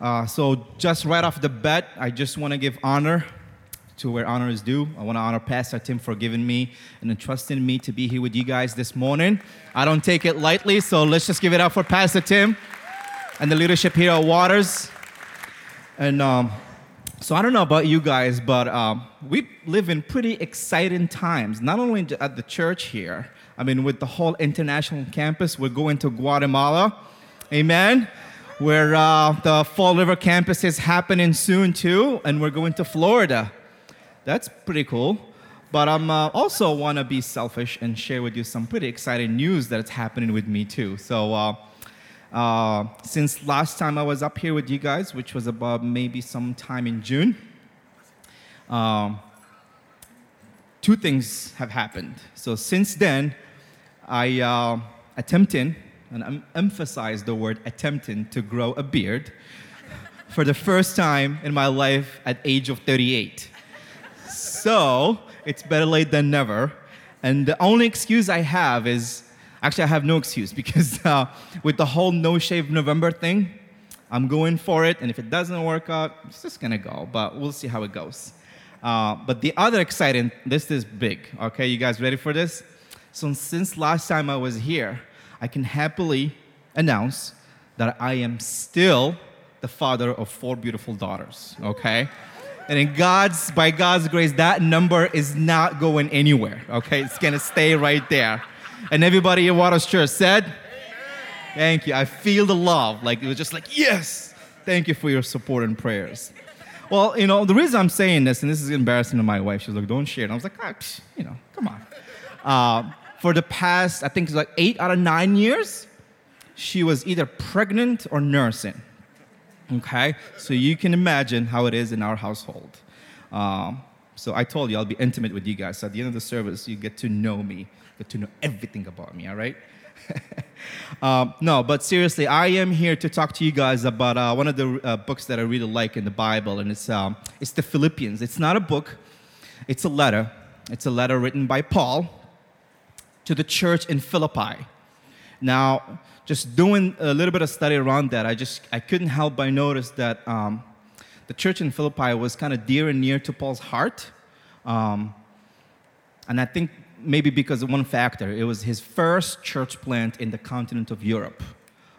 Uh, so, just right off the bat, I just want to give honor to where honor is due. I want to honor Pastor Tim for giving me and entrusting me to be here with you guys this morning. I don't take it lightly, so let's just give it up for Pastor Tim and the leadership here at Waters. And um, so I don't know about you guys, but um, we live in pretty exciting times, not only at the church here. I mean, with the whole international campus, we're going to Guatemala. Amen where uh, the Fall River campus is happening soon too, and we're going to Florida. That's pretty cool. But I am uh, also want to be selfish and share with you some pretty exciting news that's happening with me too. So, uh, uh, since last time I was up here with you guys, which was about maybe sometime in June, um, two things have happened. So, since then, I uh, attempted and I'm emphasize the word attempting to grow a beard for the first time in my life at age of 38. So it's better late than never. And the only excuse I have is actually, I have no excuse because uh, with the whole no shave November thing, I'm going for it. And if it doesn't work out, it's just gonna go, but we'll see how it goes. Uh, but the other exciting, this is big, okay? You guys ready for this? So since last time I was here, I can happily announce that I am still the father of four beautiful daughters, okay? And in God's, by God's grace, that number is not going anywhere, okay? It's gonna stay right there. And everybody in Waters Church said, Amen. Thank you. I feel the love. Like, it was just like, yes, thank you for your support and prayers. Well, you know, the reason I'm saying this, and this is embarrassing to my wife, she's like, don't share it. I was like, ah, psh, you know, come on. Uh, for the past, I think it's like eight out of nine years, she was either pregnant or nursing. Okay? So you can imagine how it is in our household. Um, so I told you I'll be intimate with you guys. So at the end of the service, you get to know me, get to know everything about me, all right? um, no, but seriously, I am here to talk to you guys about uh, one of the uh, books that I really like in the Bible, and it's, um, it's the Philippians. It's not a book, it's a letter. It's a letter written by Paul to the church in Philippi. Now, just doing a little bit of study around that, I just I couldn't help but notice that um, the church in Philippi was kind of dear and near to Paul's heart, um, and I think maybe because of one factor, it was his first church plant in the continent of Europe.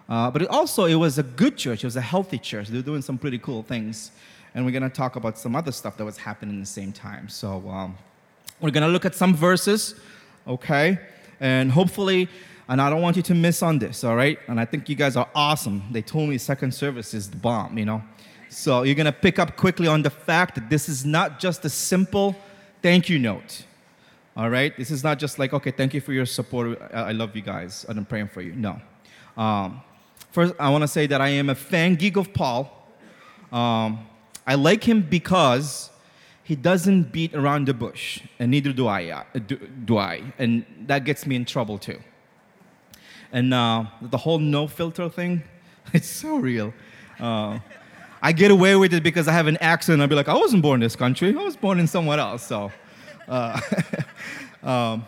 Uh, but it also, it was a good church. It was a healthy church. They were doing some pretty cool things. And we're to talk about some other stuff that was happening at the same time. So um, we're to look at some verses, okay? And hopefully, and I don't want you to miss on this, all right? And I think you guys are awesome. They told me second service is the bomb, you know? So you're gonna pick up quickly on the fact that this is not just a simple thank you note, all right? This is not just like, okay, thank you for your support. I love you guys, I'm praying for you. No. Um, first, I wanna say that I am a fan geek of Paul. Um, I like him because he doesn't beat around the bush, and neither do I. Uh, do, do, I, and that gets me in trouble too. And uh, the whole no filter thing, it's so real. Uh, I get away with it because I have an accent. I'll be like, I wasn't born in this country. I was born in somewhere else. So, uh, um,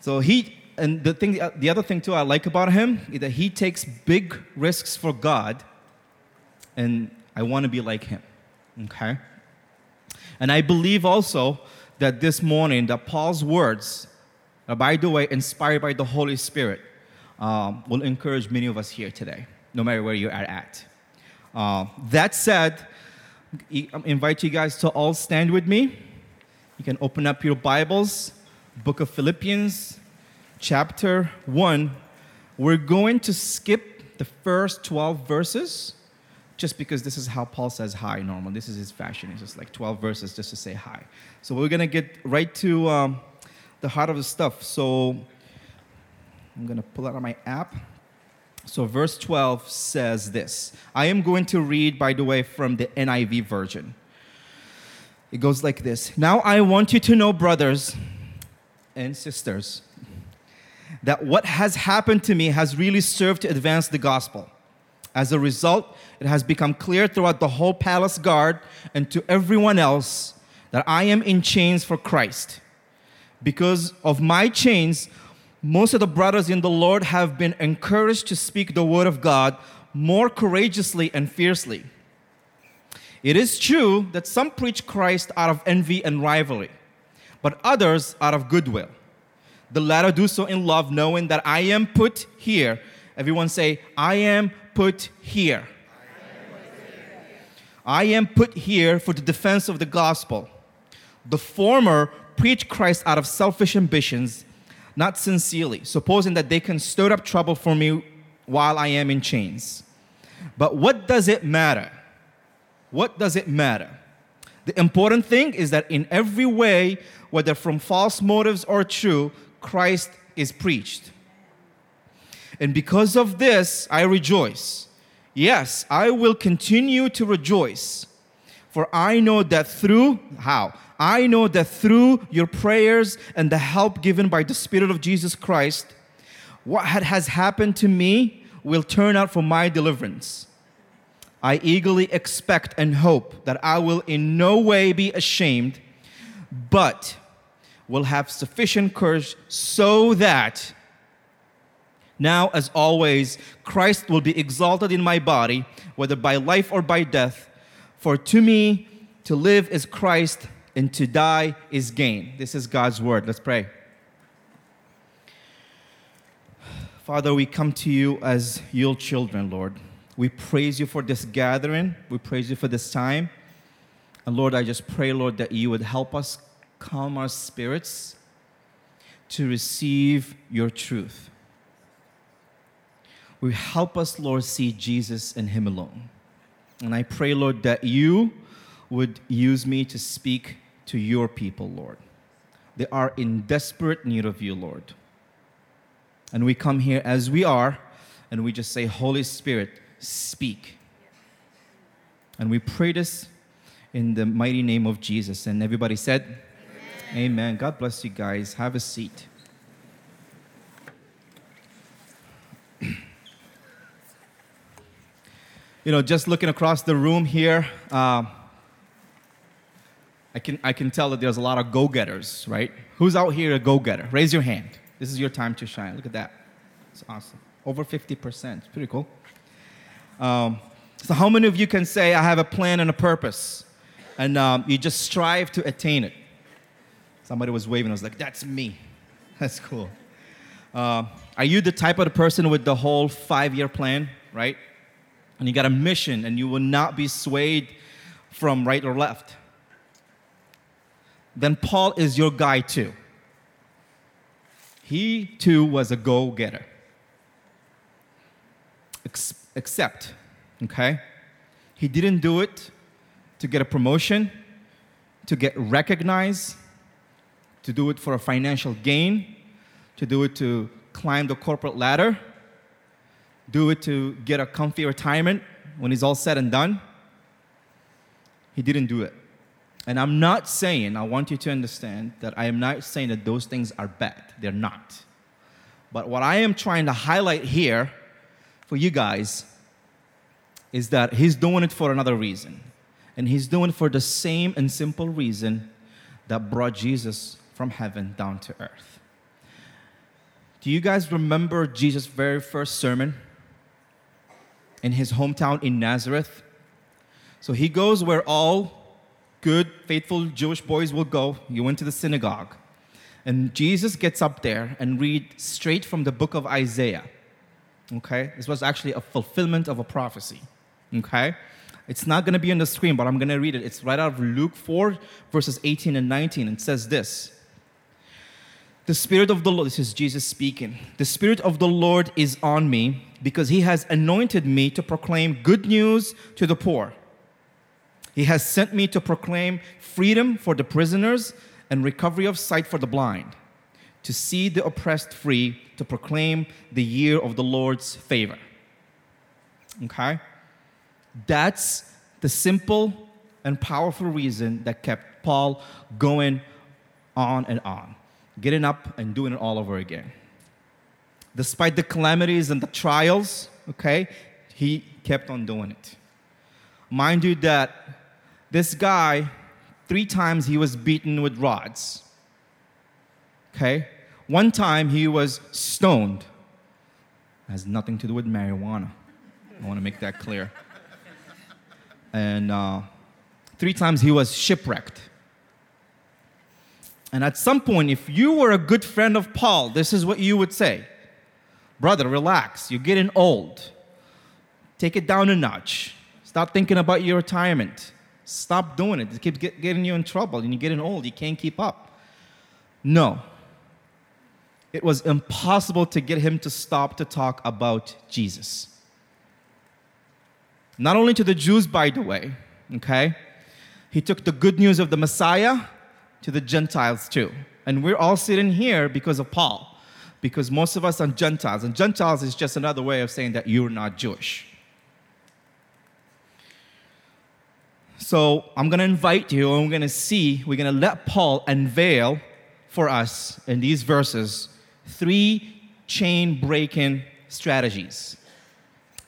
so he and the thing, the other thing too I like about him is that he takes big risks for God, and I want to be like him. Okay. And I believe also that this morning that Paul's words, uh, by the way, inspired by the Holy Spirit, um, will encourage many of us here today, no matter where you are at. Uh, that said, I invite you guys to all stand with me. You can open up your Bibles, Book of Philippians, chapter 1. We're going to skip the first 12 verses just because this is how Paul says hi normal. This is his fashion. It's just like 12 verses just to say hi. So we're going to get right to um, the heart of the stuff. So I'm going to pull out my app. So verse 12 says this. I am going to read, by the way, from the NIV version. It goes like this Now I want you to know, brothers and sisters, that what has happened to me has really served to advance the gospel. As a result, it has become clear throughout the whole palace guard and to everyone else that I am in chains for Christ. Because of my chains, most of the brothers in the Lord have been encouraged to speak the word of God more courageously and fiercely. It is true that some preach Christ out of envy and rivalry, but others out of goodwill. The latter do so in love, knowing that I am put here. Everyone say, I am put here. I am put here for the defense of the gospel. The former preach Christ out of selfish ambitions, not sincerely, supposing that they can stir up trouble for me while I am in chains. But what does it matter? What does it matter? The important thing is that in every way, whether from false motives or true, Christ is preached. And because of this, I rejoice. Yes, I will continue to rejoice. For I know that through, how? I know that through your prayers and the help given by the Spirit of Jesus Christ, what has happened to me will turn out for my deliverance. I eagerly expect and hope that I will in no way be ashamed, but will have sufficient courage so that now, as always, Christ will be exalted in my body, whether by life or by death. For to me, to live is Christ, and to die is gain. This is God's word. Let's pray. Father, we come to you as your children, Lord. We praise you for this gathering. We praise you for this time. And Lord, I just pray, Lord, that you would help us calm our spirits to receive your truth. We help us, Lord, see Jesus and Him alone. And I pray, Lord, that you would use me to speak to your people, Lord. They are in desperate need of you, Lord. And we come here as we are, and we just say, Holy Spirit, speak. And we pray this in the mighty name of Jesus. And everybody said, Amen. Amen. God bless you guys. Have a seat. Know, just looking across the room here, uh, I, can, I can tell that there's a lot of go getters, right? Who's out here a go getter? Raise your hand. This is your time to shine. Look at that. It's awesome. Over 50%. It's pretty cool. Um, so, how many of you can say, I have a plan and a purpose? And um, you just strive to attain it? Somebody was waving. I was like, that's me. That's cool. Uh, are you the type of the person with the whole five year plan, right? And you got a mission and you will not be swayed from right or left? Then Paul is your guy too. He too was a go getter. Ex- except, okay, he didn't do it to get a promotion, to get recognized, to do it for a financial gain, to do it to climb the corporate ladder, do it to get a comfy retirement when he's all said and done. He didn't do it. And I'm not saying, I want you to understand that I am not saying that those things are bad. They're not. But what I am trying to highlight here for you guys is that he's doing it for another reason. And he's doing it for the same and simple reason that brought Jesus from heaven down to earth. Do you guys remember Jesus' very first sermon in his hometown in Nazareth? So he goes where all good, faithful Jewish boys will go. You went to the synagogue. And Jesus gets up there and read straight from the book of Isaiah. Okay? This was actually a fulfillment of a prophecy. Okay? It's not going to be on the screen, but I'm going to read it. It's right out of Luke 4, verses 18 and 19. It says this The Spirit of the Lord, this is Jesus speaking. The Spirit of the Lord is on me because he has anointed me to proclaim good news to the poor. He has sent me to proclaim freedom for the prisoners and recovery of sight for the blind, to see the oppressed free, to proclaim the year of the Lord's favor. Okay? That's the simple and powerful reason that kept Paul going on and on, getting up and doing it all over again. Despite the calamities and the trials, okay, he kept on doing it. Mind you, that this guy, three times he was beaten with rods. Okay? One time he was stoned. Has nothing to do with marijuana. I want to make that clear. And uh, three times he was shipwrecked. And at some point, if you were a good friend of Paul, this is what you would say Brother, relax. You're getting old. Take it down a notch. Stop thinking about your retirement. Stop doing it. It keeps get, getting you in trouble and you're getting old. You can't keep up. No. It was impossible to get him to stop to talk about Jesus. Not only to the Jews, by the way, okay? He took the good news of the Messiah to the Gentiles too. And we're all sitting here because of Paul, because most of us are Gentiles. And Gentiles is just another way of saying that you're not Jewish. So I'm going to invite you, and we're going to see, we're going to let Paul unveil for us in these verses three chain breaking strategies.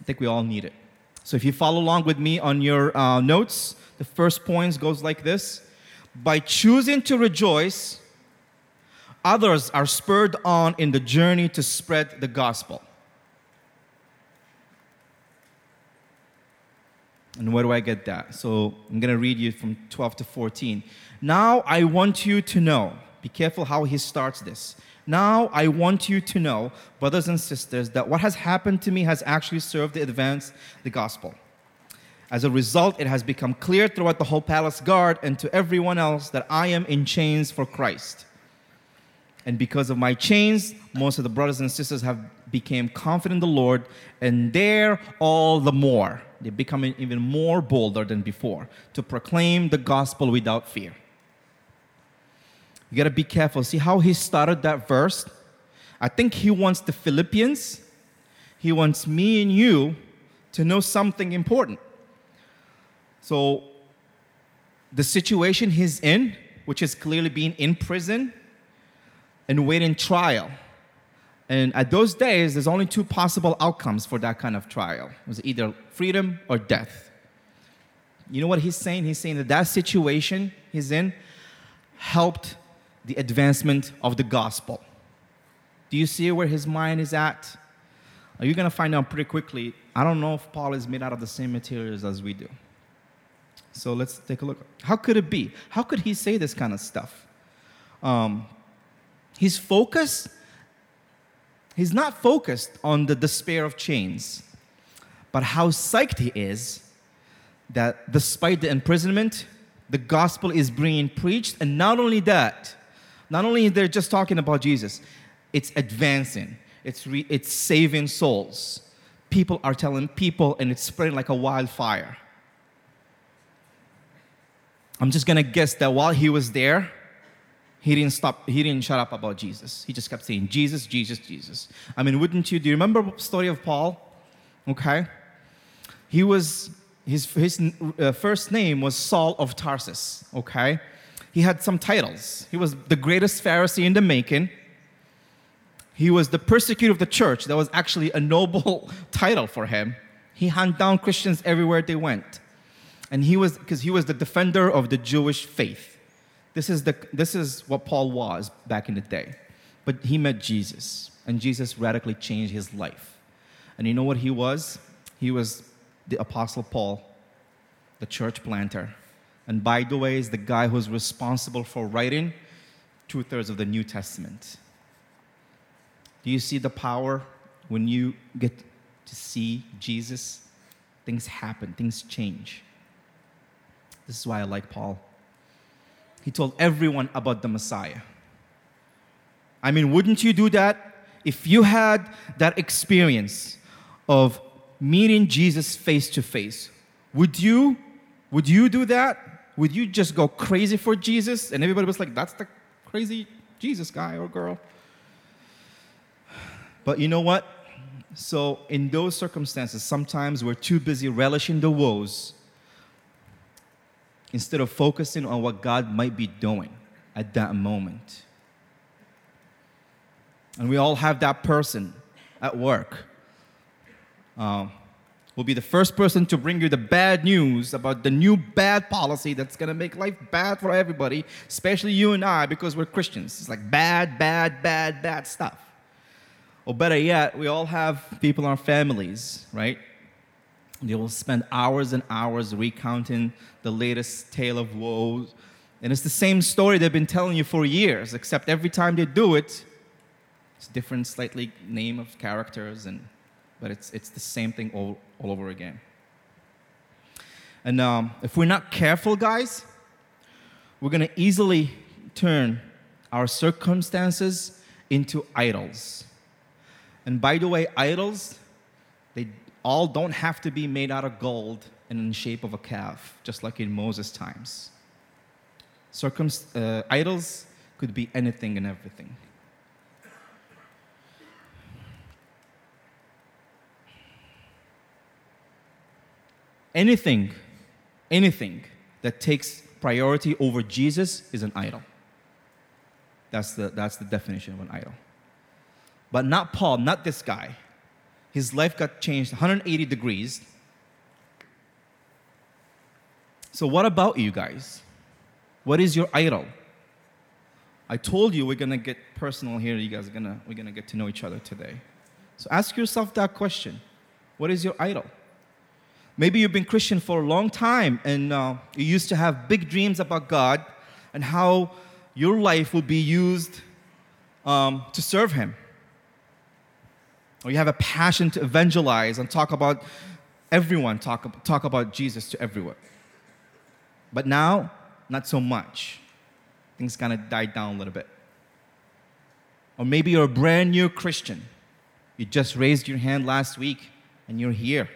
I think we all need it. So if you follow along with me on your uh, notes, the first point goes like this By choosing to rejoice, others are spurred on in the journey to spread the gospel. And where do I get that? So I'm going to read you from 12 to 14. Now I want you to know, be careful how he starts this. Now I want you to know, brothers and sisters, that what has happened to me has actually served to advance the gospel. As a result, it has become clear throughout the whole palace guard and to everyone else that I am in chains for Christ. And because of my chains, most of the brothers and sisters have become confident in the Lord, and they're all the more. They're becoming even more bolder than before to proclaim the gospel without fear. You got to be careful. See how he started that verse? I think he wants the Philippians, he wants me and you to know something important. So, the situation he's in, which is clearly being in prison and waiting trial. And at those days, there's only two possible outcomes for that kind of trial. It was either freedom or death. You know what he's saying? He's saying that that situation he's in helped the advancement of the gospel. Do you see where his mind is at? You're you going to find out pretty quickly? I don't know if Paul is made out of the same materials as we do. So let's take a look. How could it be? How could he say this kind of stuff? Um, his focus, he's not focused on the despair of chains, but how psyched he is that despite the imprisonment, the gospel is being preached. And not only that, not only they're just talking about Jesus, it's advancing, it's, re- it's saving souls. People are telling people, and it's spreading like a wildfire. I'm just gonna guess that while he was there, he didn't stop, he didn't shut up about Jesus. He just kept saying, Jesus, Jesus, Jesus. I mean, wouldn't you? Do you remember the story of Paul? Okay. He was, his, his uh, first name was Saul of Tarsus, okay? He had some titles. He was the greatest Pharisee in the making. He was the persecutor of the church. That was actually a noble title for him. He hunted down Christians everywhere they went and he was because he was the defender of the Jewish faith. This is, the, this is what Paul was back in the day. But he met Jesus, and Jesus radically changed his life. And you know what he was? He was the Apostle Paul, the church planter. And by the way, is the guy who's responsible for writing two thirds of the New Testament. Do you see the power when you get to see Jesus? Things happen, things change. This is why I like Paul. He told everyone about the Messiah. I mean, wouldn't you do that if you had that experience of meeting Jesus face to face? Would you would you do that? Would you just go crazy for Jesus and everybody was like, "That's the crazy Jesus guy or girl?" But you know what? So, in those circumstances, sometimes we're too busy relishing the woes instead of focusing on what God might be doing at that moment. And we all have that person at work. Uh, will be the first person to bring you the bad news about the new bad policy that's going to make life bad for everybody, especially you and I, because we're Christians. It's like bad, bad, bad, bad stuff. Or better yet, we all have people in our families, right? They will spend hours and hours recounting the latest tale of woes. And it's the same story they've been telling you for years, except every time they do it, it's different, slightly name of characters, and, but it's, it's the same thing all, all over again. And um, if we're not careful, guys, we're going to easily turn our circumstances into idols. And by the way, idols, they all don't have to be made out of gold and in the shape of a calf, just like in Moses' times. Circum- uh, idols could be anything and everything. Anything, anything that takes priority over Jesus is an idol. That's the, that's the definition of an idol. But not Paul, not this guy. His life got changed 180 degrees. So, what about you guys? What is your idol? I told you we're gonna get personal here. You guys are gonna we're gonna get to know each other today. So ask yourself that question: What is your idol? Maybe you've been Christian for a long time and uh, you used to have big dreams about God and how your life would be used um, to serve Him or you have a passion to evangelize and talk about everyone, talk, talk about Jesus to everyone. But now, not so much. Things kind of died down a little bit. Or maybe you're a brand new Christian. You just raised your hand last week and you're here.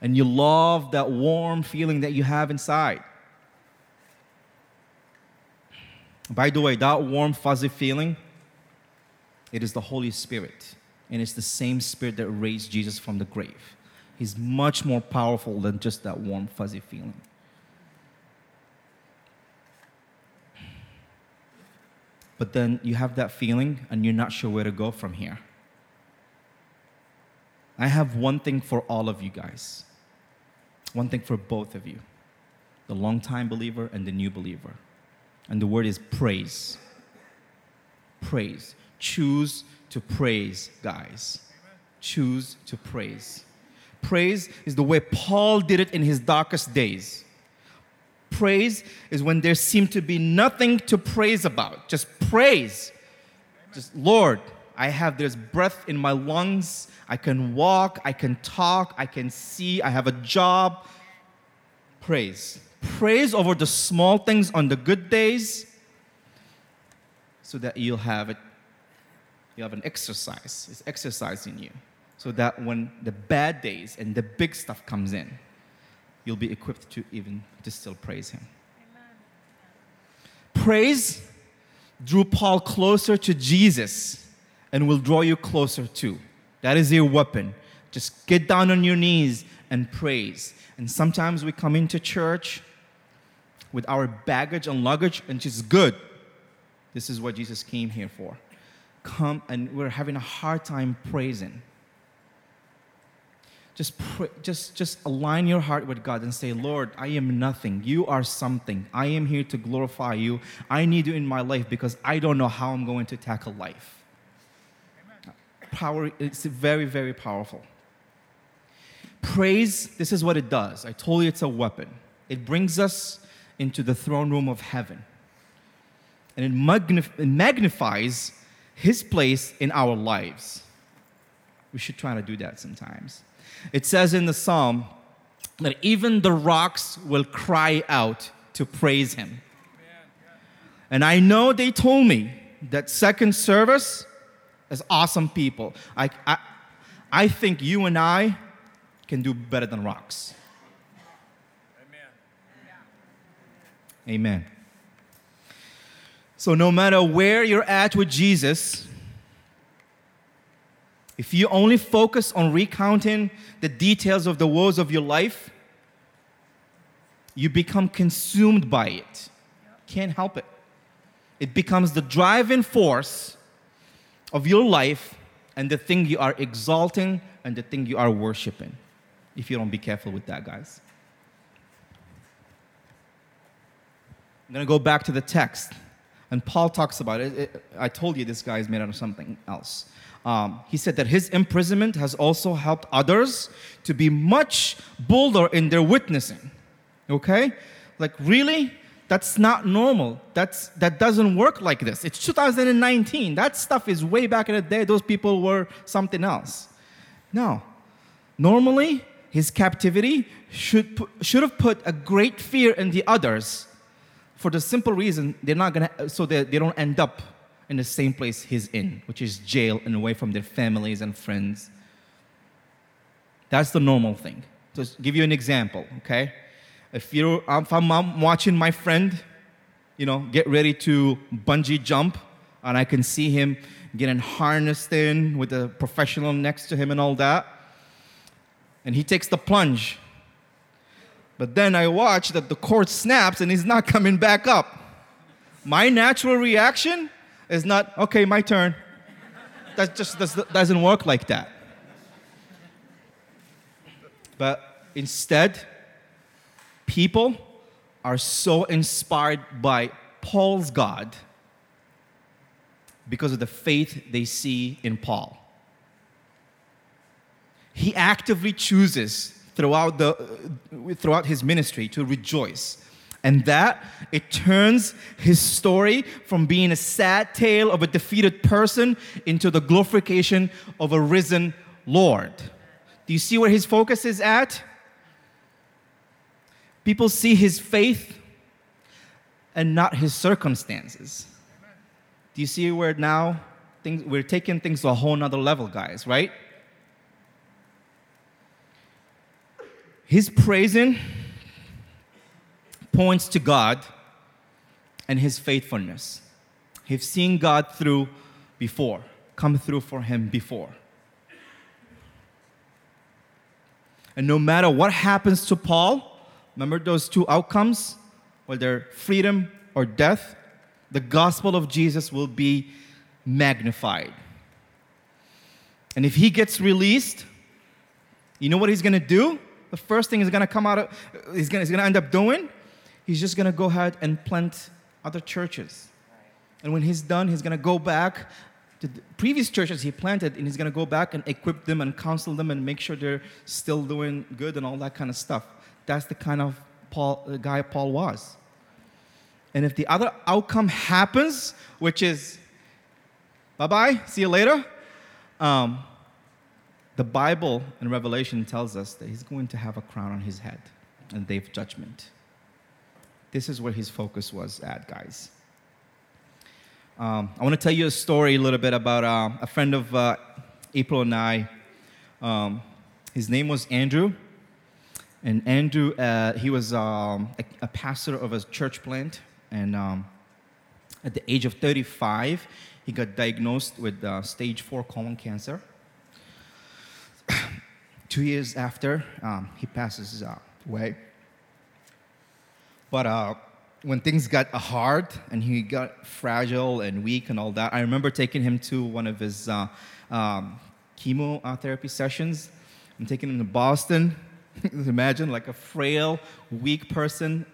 And you love that warm feeling that you have inside. By the way, that warm, fuzzy feeling, it is the Holy Spirit and it's the same spirit that raised Jesus from the grave. He's much more powerful than just that warm, fuzzy feeling. But then you have that feeling and you're not sure where to go from here. I have one thing for all of you guys, one thing for both of you the long-time believer and the new believer. And the word is praise. Praise. Choose to praise, guys. Choose to praise. Praise is the way Paul did it in his darkest days. Praise is when there seemed to be nothing to praise about. Just praise. Just, Lord, I have this breath in my lungs. I can walk. I can talk. I can see. I have a job. Praise. Praise over the small things on the good days so that you'll have it you have an exercise. It's exercising you. So that when the bad days and the big stuff comes in, you'll be equipped to even to still praise him. Amen. Praise drew Paul closer to Jesus and will draw you closer too. That is your weapon. Just get down on your knees and praise. And sometimes we come into church with our baggage and luggage, and it's good. This is what Jesus came here for come and we're having a hard time praising. Just, pray, just, just align your heart with God and say, Lord, I am nothing. You are something. I am here to glorify you. I need you in my life because I don't know how I'm going to tackle life. Amen. Power, it's very, very powerful. Praise, this is what it does. I told you it's a weapon. It brings us into the throne room of heaven. And it, magnif- it magnifies his place in our lives. We should try to do that sometimes. It says in the psalm that even the rocks will cry out to praise him. And I know they told me that second service is awesome people. I, I, I think you and I can do better than rocks. Amen. Amen. So, no matter where you're at with Jesus, if you only focus on recounting the details of the woes of your life, you become consumed by it. Can't help it. It becomes the driving force of your life and the thing you are exalting and the thing you are worshiping. If you don't be careful with that, guys. I'm going to go back to the text. And Paul talks about it. it I told you this guy is made out of something else. Um, he said that his imprisonment has also helped others to be much bolder in their witnessing. Okay? Like, really? That's not normal. That's, that doesn't work like this. It's 2019. That stuff is way back in the day. Those people were something else. No. Normally, his captivity should, should have put a great fear in the others for the simple reason they're not going to, so that they don't end up in the same place he's in, which is jail and away from their families and friends. That's the normal thing. Just give you an example, okay? If you're, if I'm watching my friend, you know, get ready to bungee jump, and I can see him getting harnessed in with a professional next to him and all that, and he takes the plunge. But then I watch that the cord snaps and he's not coming back up. My natural reaction is not, okay, my turn. That just doesn't work like that. But instead, people are so inspired by Paul's God because of the faith they see in Paul. He actively chooses throughout, the, throughout his ministry to rejoice. And that, it turns his story from being a sad tale of a defeated person into the glorification of a risen Lord. Do you see where his focus is at? People see his faith and not his circumstances. Do you see where now things, we're taking things to a whole nother level, guys, right? His praising points to God and his faithfulness. He's seen God through before, come through for him before. And no matter what happens to Paul, remember those two outcomes, whether freedom or death, the gospel of Jesus will be magnified. And if he gets released, you know what he's going to do? The first thing he's to come out of, he's gonna, he's gonna end up doing, he's just to go ahead and plant other churches. And when he's done, he's to go back to the previous churches he planted and he's to go back and equip them and counsel them and make sure they're still doing good and all that kind of stuff. That's the kind of Paul, the guy Paul was. And if the other outcome happens, which is bye bye, see you later, um, the Bible in Revelation tells us that he's going to have a crown on his head and day of judgment. This is where his focus was at, guys. Um, I want to tell you a story a little bit about uh, a friend of uh, April and I. Um, his name was Andrew. And Andrew, uh, he was um, a, a, pastor of a church plant. And um, at the age of 35, he got diagnosed with uh, stage four colon cancer two years after, um, he passes uh, away. But uh, when things got hard and he got fragile and weak and all that, I remember taking him to one of his uh, um, chemotherapy sessions. I'm taking him to Boston. Imagine like a frail, weak person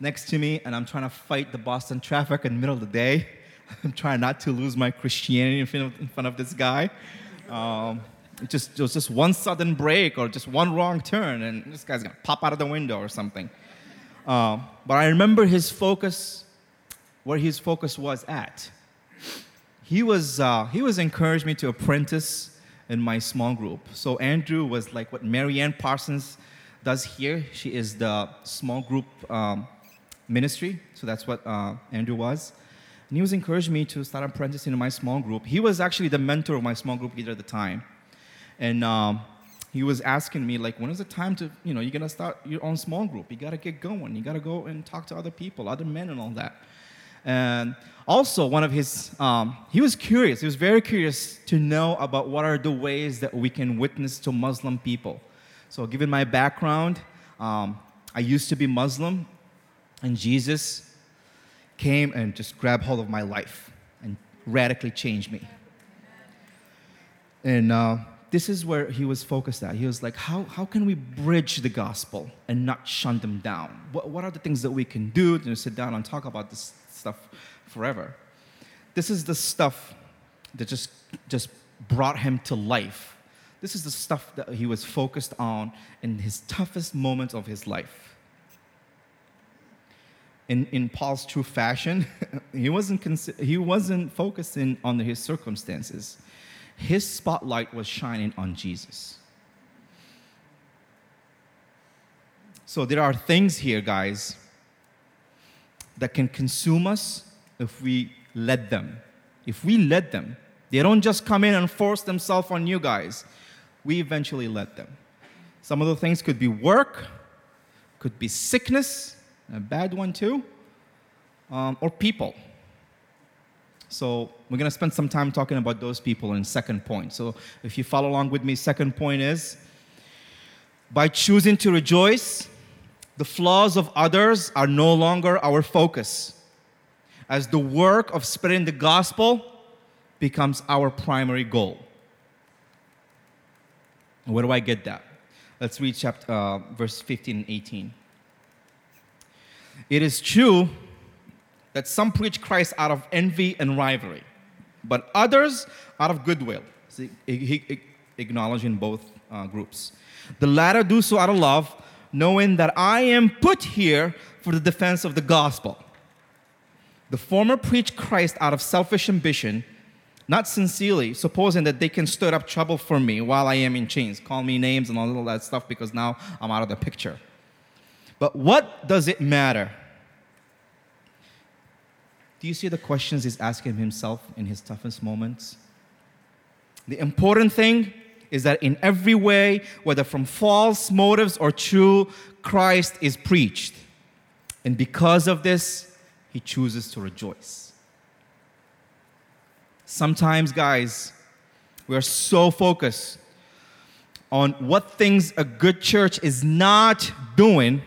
next to me, and I'm trying to fight the Boston traffic in the middle of the day. I'm trying not to lose my Christianity in front of, in front of this guy. Um, it just, it was just one sudden break or just one wrong turn, and this guy's gonna pop out of the window or something. Uh, but I remember his focus, where his focus was at. He was, uh, he was encouraged me to apprentice in my small group. So Andrew was like what Marianne Parsons does here. She is the small group um, ministry. So that's what uh, Andrew was. And he was encouraging me to start apprenticing in my small group. He was actually the mentor of my small group leader at the time. And um, he was asking me, like, when is the time to, you know, you're gonna start your own small group? You gotta get going. You gotta go and talk to other people, other men, and all that. And also, one of his, um, he was curious. He was very curious to know about what are the ways that we can witness to Muslim people. So, given my background, um, I used to be Muslim, and Jesus came and just grabbed hold of my life and radically changed me. And uh, this is where he was focused at. He was like, how, how can we bridge the gospel and not shun them down? What, what are the things that we can do to sit down and talk about this stuff forever. This is the stuff that just, just brought him to life. This is the stuff that he was focused on in his toughest moments of his life. In, in Paul's true fashion, he wasn't, consi- he wasn't focusing on his circumstances. His spotlight was shining on Jesus. So there are things here, guys, that can consume us if we let them. If we let them, they don't just come in and force themselves on you guys. We eventually let them. Some of the things could be work, could be sickness, a bad one too, um, or people. So we're going to spend some time talking about those people in second point. So if you follow along with me, second point is by choosing to rejoice, the flaws of others are no longer our focus, as the work of spreading the gospel becomes our primary goal. Where do I get that? Let's read chapter, uh, verse 15 and 18. It is true that some preach Christ out of envy and rivalry, but others out of goodwill. See, he, acknowledging both uh, groups. The latter do so out of love, knowing that I am put here for the defense of the gospel. The former preach Christ out of selfish ambition, not sincerely, supposing that they can stir up trouble for me while I am in chains, call me names and all that stuff because now I'm out of the picture. But what does it matter? Do you see the questions he's asking himself in his toughest moments? The important thing is that in every way, whether from false motives or true, Christ is preached. And because of this, he chooses to rejoice. Sometimes, guys, we are so focused on what things a good church is not doing,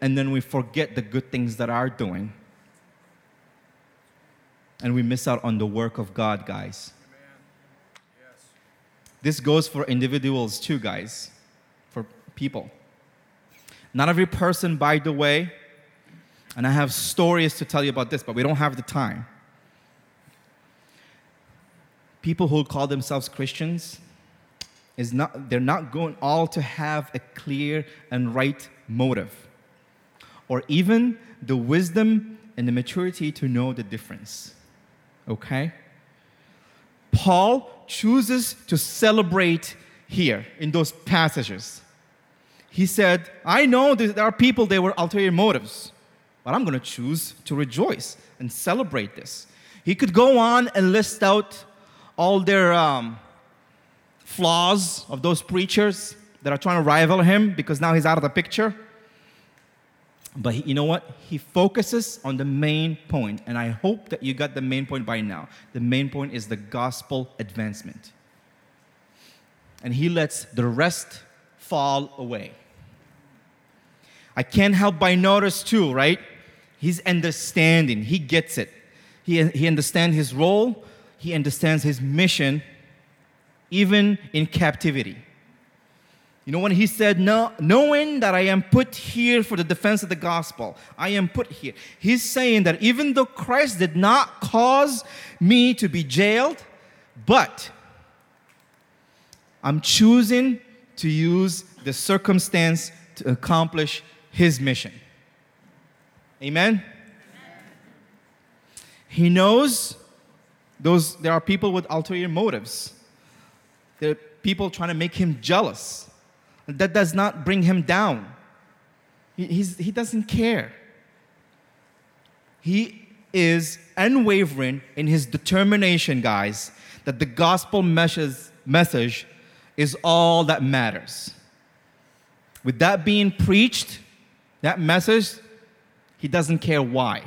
and then we forget the good things that are doing. And we miss out on the work of God, guys. Yes. This goes for individuals too, guys, for people. Not every person, by the way, and I have stories to tell you about this, but we don't have the time people who call themselves Christians is not they're not going all to have a clear and right motive or even the wisdom and the maturity to know the difference. Okay? Paul chooses to celebrate here in those passages. He said, I know there are people that were ulterior motives, but I'm going to choose to rejoice and celebrate this. He could go on and list out all their um, flaws of those preachers that are trying to rival him because now he's out of the picture. But he, you know what? He focuses on the main point, and I hope that you got the main point by now. The main point is the gospel advancement. And he lets the rest fall away. I can't help but notice too, right? He's understanding, he gets it. He, he understands his role, he understands his mission even in captivity. You know, when he said, no, knowing that I am put here for the defense of the gospel, I am put here. He's saying that even though Christ did not cause me to be jailed, but I'm choosing to use the circumstance to accomplish his mission. Amen? He knows those, there are people with ulterior motives. There are people trying to make him jealous. That does not bring him down. He, he doesn't care. He is unwavering in his determination, guys, that the gospel message is all that matters. With that being preached, that message, he doesn't care why.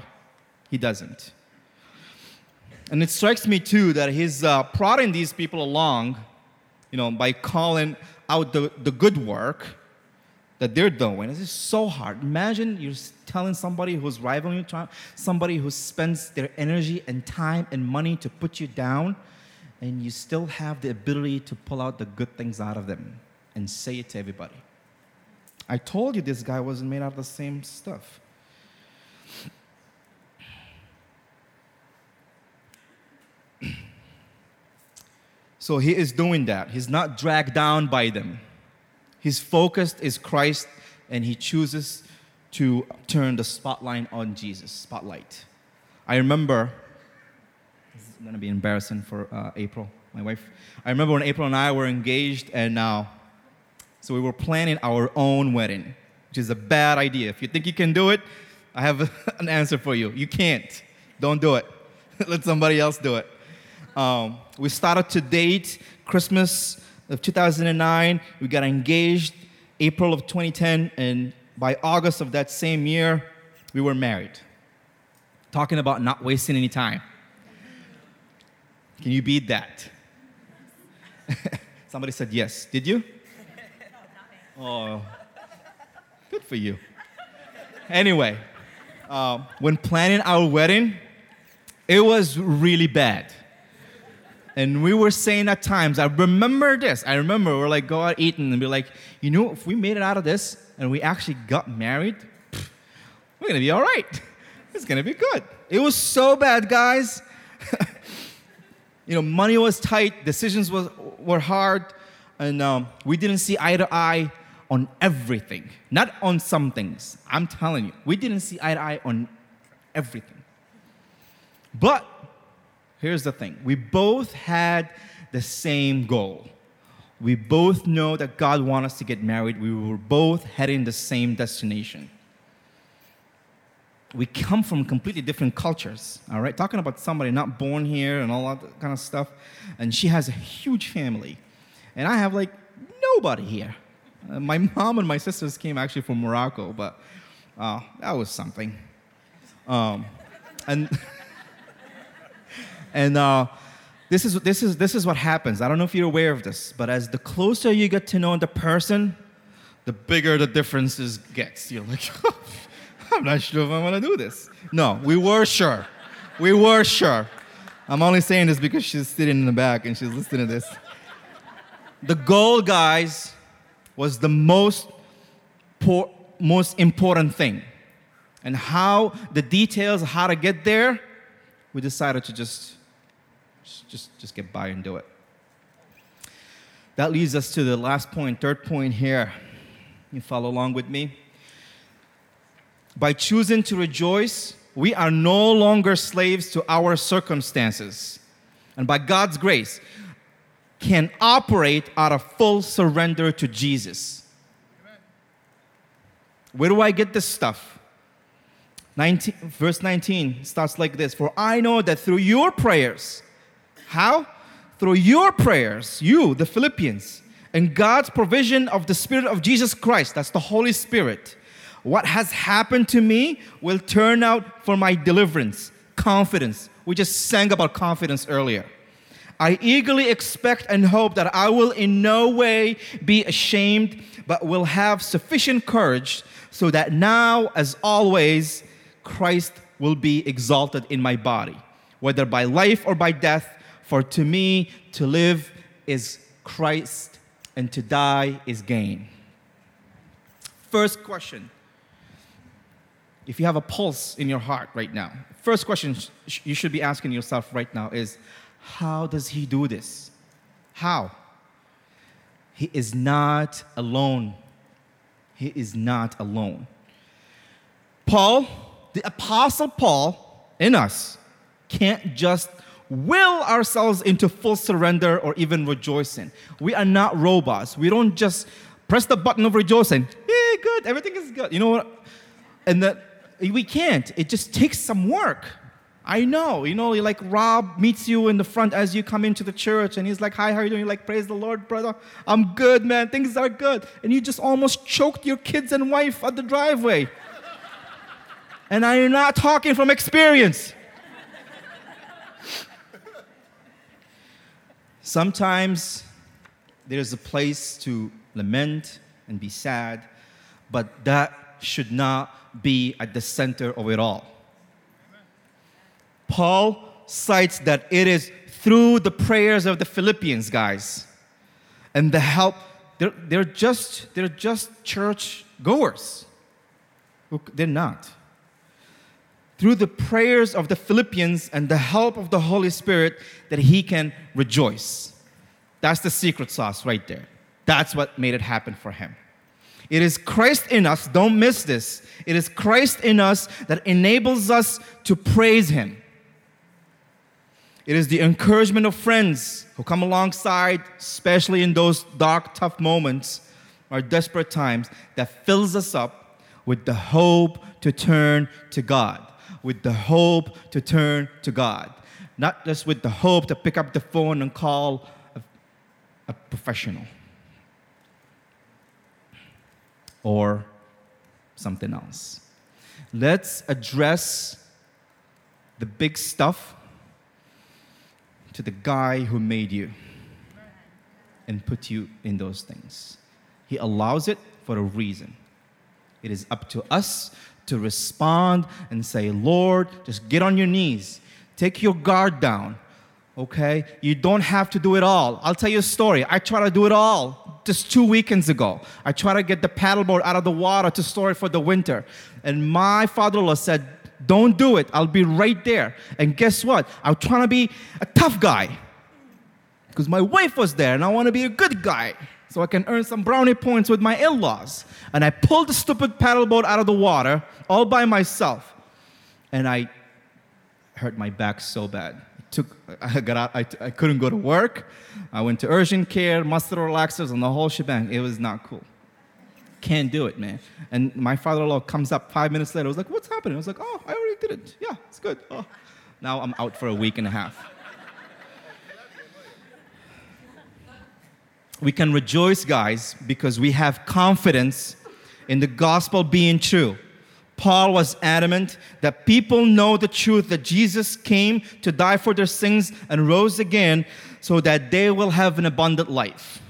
He doesn't. And it strikes me too that he's uh, prodding these people along, you know, by calling out the, the good work that they're doing. It's just so hard. Imagine you're telling somebody who's rivaling you, somebody who spends their energy and time and money to put you down, and you still have the ability to pull out the good things out of them and say it to everybody. I told you this guy wasn't made out of the same stuff. So he is doing that. He's not dragged down by them. His focus is Christ, and he chooses to turn the spotlight on Jesus. Spotlight. I remember, this is going to be embarrassing for uh, April, my wife. I remember when April and I were engaged, and now, uh, so we were planning our own wedding, which is a bad idea. If you think you can do it, I have an answer for you. You can't. Don't do it. Let somebody else do it. Um, we started to date Christmas of 2009. We got engaged April of 2010, and by August of that same year, we were married. Talking about not wasting any time. Can you beat that? Somebody said yes. Did you? Oh, good for you. Anyway, uh, when planning our wedding, it was really bad. And we were saying at times, I remember this. I remember we're like, go out eating and be like, you know, if we made it out of this and we actually got married, pff, we're gonna be all right. It's gonna be good. It was so bad, guys. you know, money was tight, decisions was, were hard, and um, we didn't see eye to eye on everything, not on some things. I'm telling you, we didn't see eye to eye on everything. But here's the thing we both had the same goal. We both know that God wants us to get married. We were both heading the same destination. We come from completely different cultures, all right? Talking about somebody not born here and all that kind of stuff. And she has a huge family. And I have like nobody here. Uh, my mom and my sisters came actually from Morocco, but uh, that was something. Um, and and uh, this, is, this, is, this is what happens. I don't know if you're aware of this, but as the closer you get to know the person, the bigger the differences gets. You're like, I'm not sure if I want to do this. No, we were sure. We were sure. I'm only saying this because she's sitting in the back and she's listening to this. The goal, guys, was the most, por- most important thing. And how the details, how to get there, we decided to just just, just get by and do it. That leads us to the last point, third point here. You follow along with me? By choosing to rejoice, we are no longer slaves to our circumstances. And by God's grace, can operate out of full surrender to Jesus. Where do I get this stuff? 19, verse 19 starts like this For I know that through your prayers, how? Through your prayers, you, the Philippians, and God's provision of the Spirit of Jesus Christ, that's the Holy Spirit. What has happened to me will turn out for my deliverance. Confidence. We just sang about confidence earlier. I eagerly expect and hope that I will in no way be ashamed, but will have sufficient courage so that now, as always, Christ will be exalted in my body, whether by life or by death. For to me, to live is Christ, and to die is gain. First question if you have a pulse in your heart right now, first question you should be asking yourself right now is how does he do this? How? He is not alone. He is not alone. Paul, the Apostle Paul in us, can't just will ourselves into full surrender or even rejoicing. We are not robots. We don't just press the button of rejoicing. Yeah, good, everything is good. You know what? And that we can't. It just takes some work. I know, you know, like Rob meets you in the front as you come into the church and he's like, Hi, how are you doing? You're like, Praise the Lord, brother. I'm good, man. Things are good. And you just almost choked your kids and wife at the driveway. and I'm not talking from experience. Sometimes there's a place to lament and be sad, but that should not be at the center of it all. Paul cites that it is through the prayers of the Philippians, guys, and the help. They're, they're, just, they're just church goers. They're not. Through the prayers of the Philippians and the help of the Holy Spirit, that he can rejoice. That's the secret sauce right there. That's what made it happen for him. It is Christ in us, don't miss this. It is Christ in us that enables us to praise him. It is the encouragement of friends who come alongside, especially in those dark, tough moments or desperate times, that fills us up with the hope to turn to God. With the hope to turn to God. Not just with the hope to pick up the phone and call a, a professional or something else. Let's address the big stuff to the guy who made you and put you in those things. He allows it for a reason. It is up to us to respond and say, Lord, just get on your knees, take your guard down. Okay? You don't have to do it all. I'll tell you a story. I try to do it all just two weekends ago. I try to get the paddleboard out of the water to store it for the winter. And my father in law said, don't do it. I'll be right there. And guess what? I'm trying to be a tough guy because my wife was there and I want to be a good guy so I can earn some brownie points with my in laws. And I pulled the stupid paddleboat out of the water all by myself. And I hurt my back so bad. Took, I got out, I, I couldn't go to work. I went to urgent care, muscle relaxers, and the whole shebang. It was not cool can't do it, man. And my father-in-law comes up five minutes later. I was like, what's happening? I was like, oh, I already did it. Yeah, it's good. Oh. Now I'm out for a week and a half. We can rejoice, guys, because we have confidence in the gospel being true. Paul was adamant that people know the truth that Jesus came to die for their sins and rose again so that they will have an abundant life.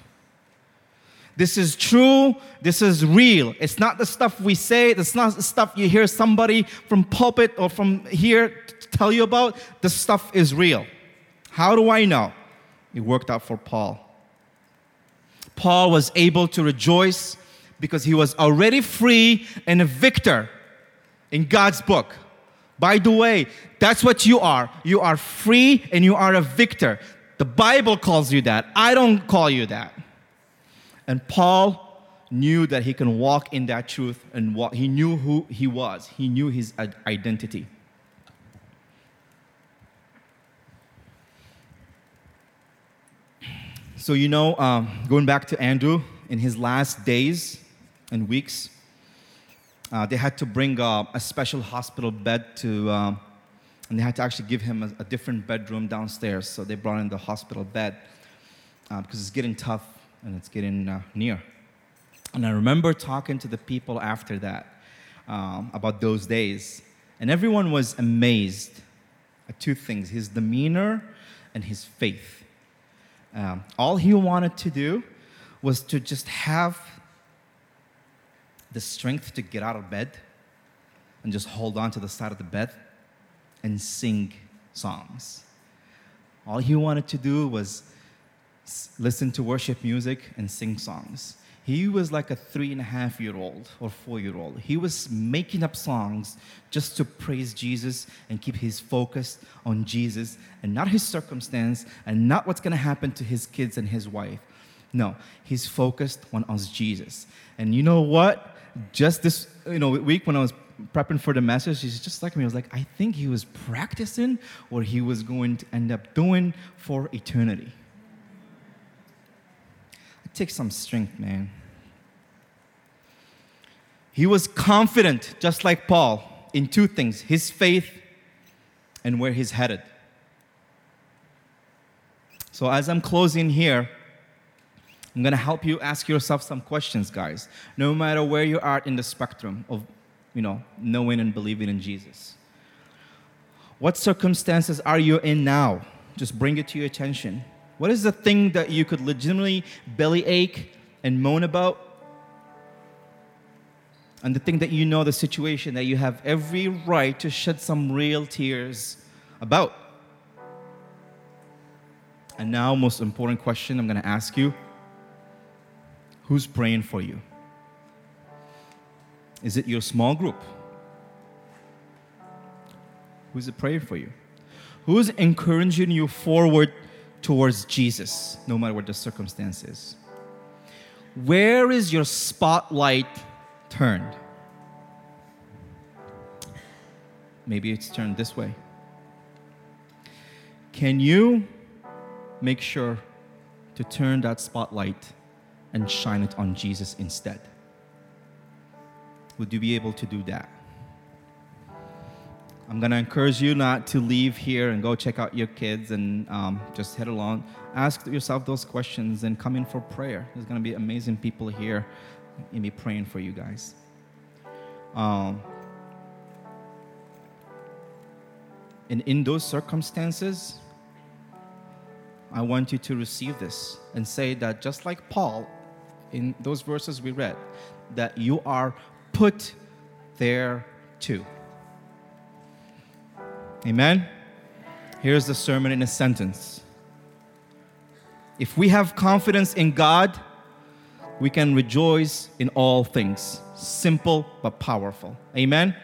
This is true. This is real. It's not the stuff we say. It's not the stuff you hear somebody from pulpit or from here tell you about. The stuff is real. How do I know? It worked out for Paul. Paul was able to rejoice because he was already free and a victor in God's book. By the way, that's what you are. You are free and you are a victor. The Bible calls you that. I don't call you that. And Paul knew that he can walk in that truth and walk. He knew who he was, he knew his identity. So, you know, um, going back to Andrew, in his last days and weeks, uh, they had to bring uh, a special hospital bed to, um, and they had to actually give him a, a, different bedroom downstairs. So they brought in the hospital bed uh, because it's getting tough and it's getting uh, near. And I remember talking to the people after that um, about those days, and everyone was amazed at two things his demeanor and his faith. Um, all he wanted to do was to just have the strength to get out of bed and just hold on to the side of the bed and sing songs. All he wanted to do was listen to worship music and sing songs. He was like a three and a half year old or four year old. He was making up songs just to praise Jesus and keep his focus on Jesus and not his circumstance and not what's going to happen to his kids and his wife. No, he's focused on us Jesus. And you know what? Just this you know week when I was prepping for the message, he's just like me. I was like, I think he was practicing what he was going to end up doing for eternity takes some strength, man. He was confident, just like Paul, in two things his faith and where he's headed. So, as I'm closing here, I'm going to help you ask yourself some questions, guys. No matter where you are in the spectrum of, you know, knowing and believing in Jesus. What circumstances are you in now? Just bring it to your attention. What is the thing that you could legitimately bellyache and moan about? And the thing that you know, the situation that you have every right to shed some real tears about. And now, most important question I'm going to ask you who's praying for you? Is it your small group? Who's praying for you? Who's encouraging you forward towards Jesus, no matter what the circumstance is. Where is your spotlight turned? Maybe it's turned this way. Can you make sure to turn that spotlight and shine it on Jesus instead? Would you be able to do that? I'm going to encourage you not to leave here and go check out your kids and um, just head along. Ask yourself those questions and come in for prayer. There's going to be amazing people here and be praying for you guys. Um, and in those circumstances, I want you to receive this and say that just like Paul in those verses we read, that you are put there too. Amen? Here's the sermon in a sentence. If we have confidence in God, we can rejoice in all things. Simple but powerful. Amen?